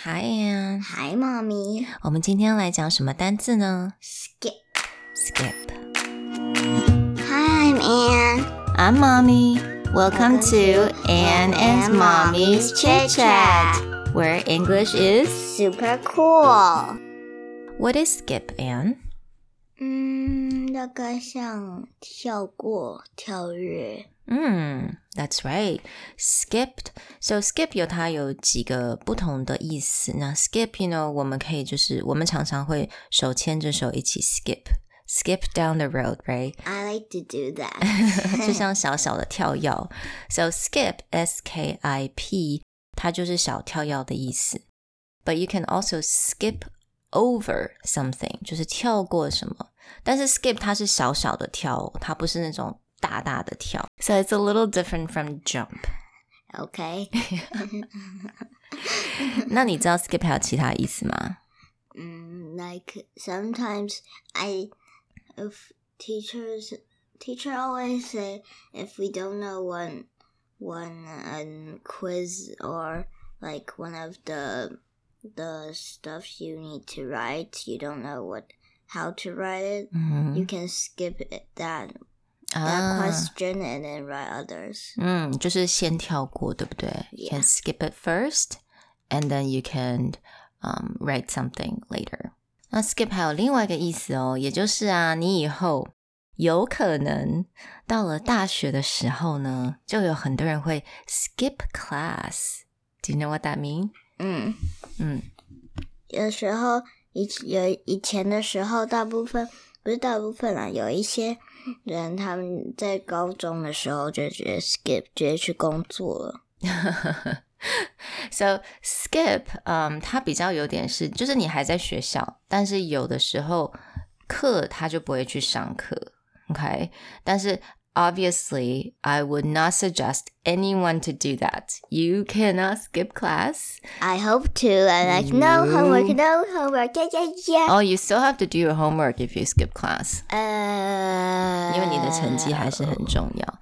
Hi Anne， Hi, mommy. 我们今天来讲什么单字呢 Skip. ？Skip。 Hi, I'm Anne. I'm Mommy. Welcome Welcome to to Anne and Anne Mommy's Mommy's Chit Chit Chat, Chat. where English is. Super cool. What is skip, Anne? 嗯，大概像跳过、跳跃。 嗯，That's right. Skipped. So skip 有它有几个不同的意思。那 skip，you know，我们可以就是我们常常会手牵着手一起 skip。Skip down the road, right? I like to do that. 就像小小的跳跃。So skip, S K I P，它就是小跳跃的意思。But you can also skip over something，就是跳过什么。但是 skip 它是小小的跳，它不是那种 大大的跳。So it's a little different from jump。 okay. 那你知道 skip 还有其他意思吗？Mm, like sometimes I, if teachers, teacher always say if we don't know one, one um, quiz or like one of the the stuff you need to write, you don't know what how to write it. 嗯 You can skip it, that that 啊， question and then write others. 嗯，就是先跳过，对不对？You can Yeah. skip it first, and then you can um write something later. 那 skip 还有另外一个意思哦，也就是啊，你以后有可能到了大学的时候呢，就有很多人会 skip class. Do you know what that mean? 嗯，嗯，有时候以有以前的时候，大部分不是大部分啦，有一些 人他们在高中的时候就直接 skip，直接去工作了。So skip，嗯，它比较有点是，就是你还在学校，但是有的时候课他就不会去上课，OK？但是 obviously I would not suggest anyone to do that. You cannot skip class. I hope to. I like no You- homework, no homework. Yeah, yeah, yeah. Oh, you still have to do your homework if you skip class. 呃，因为你的成绩还是很重要。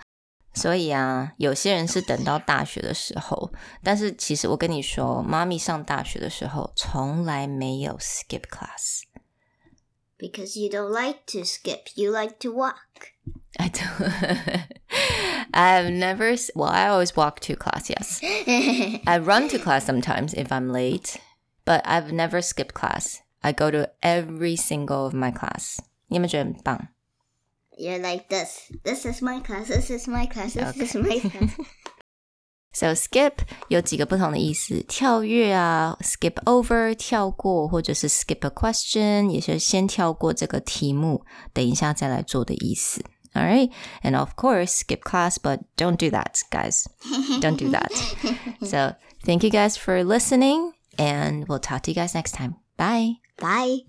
所以啊，有些人是等到大学的时候，但是其实我跟你说，妈咪上大学的时候从来没有 skip class。 because you don't like to skip, you like to walk. I don't. I've never. s- Well, I always walk to class. Yes, I run to class sometimes if I'm late, but I've never skipped class. I go to every single of my class. 你有没有觉得很棒？ You're like this. This is my class. This is my class. This is my class. So skip 有几个不同的意思，跳跃啊，skip over 跳过，或者是 skip a question，也是先跳过这个题目，等一下再来做的意思。 All right, and of course skip class, but don't do that, guys. Don't do that. so thank you guys for listening, and we'll talk to you guys next time. Bye. Bye.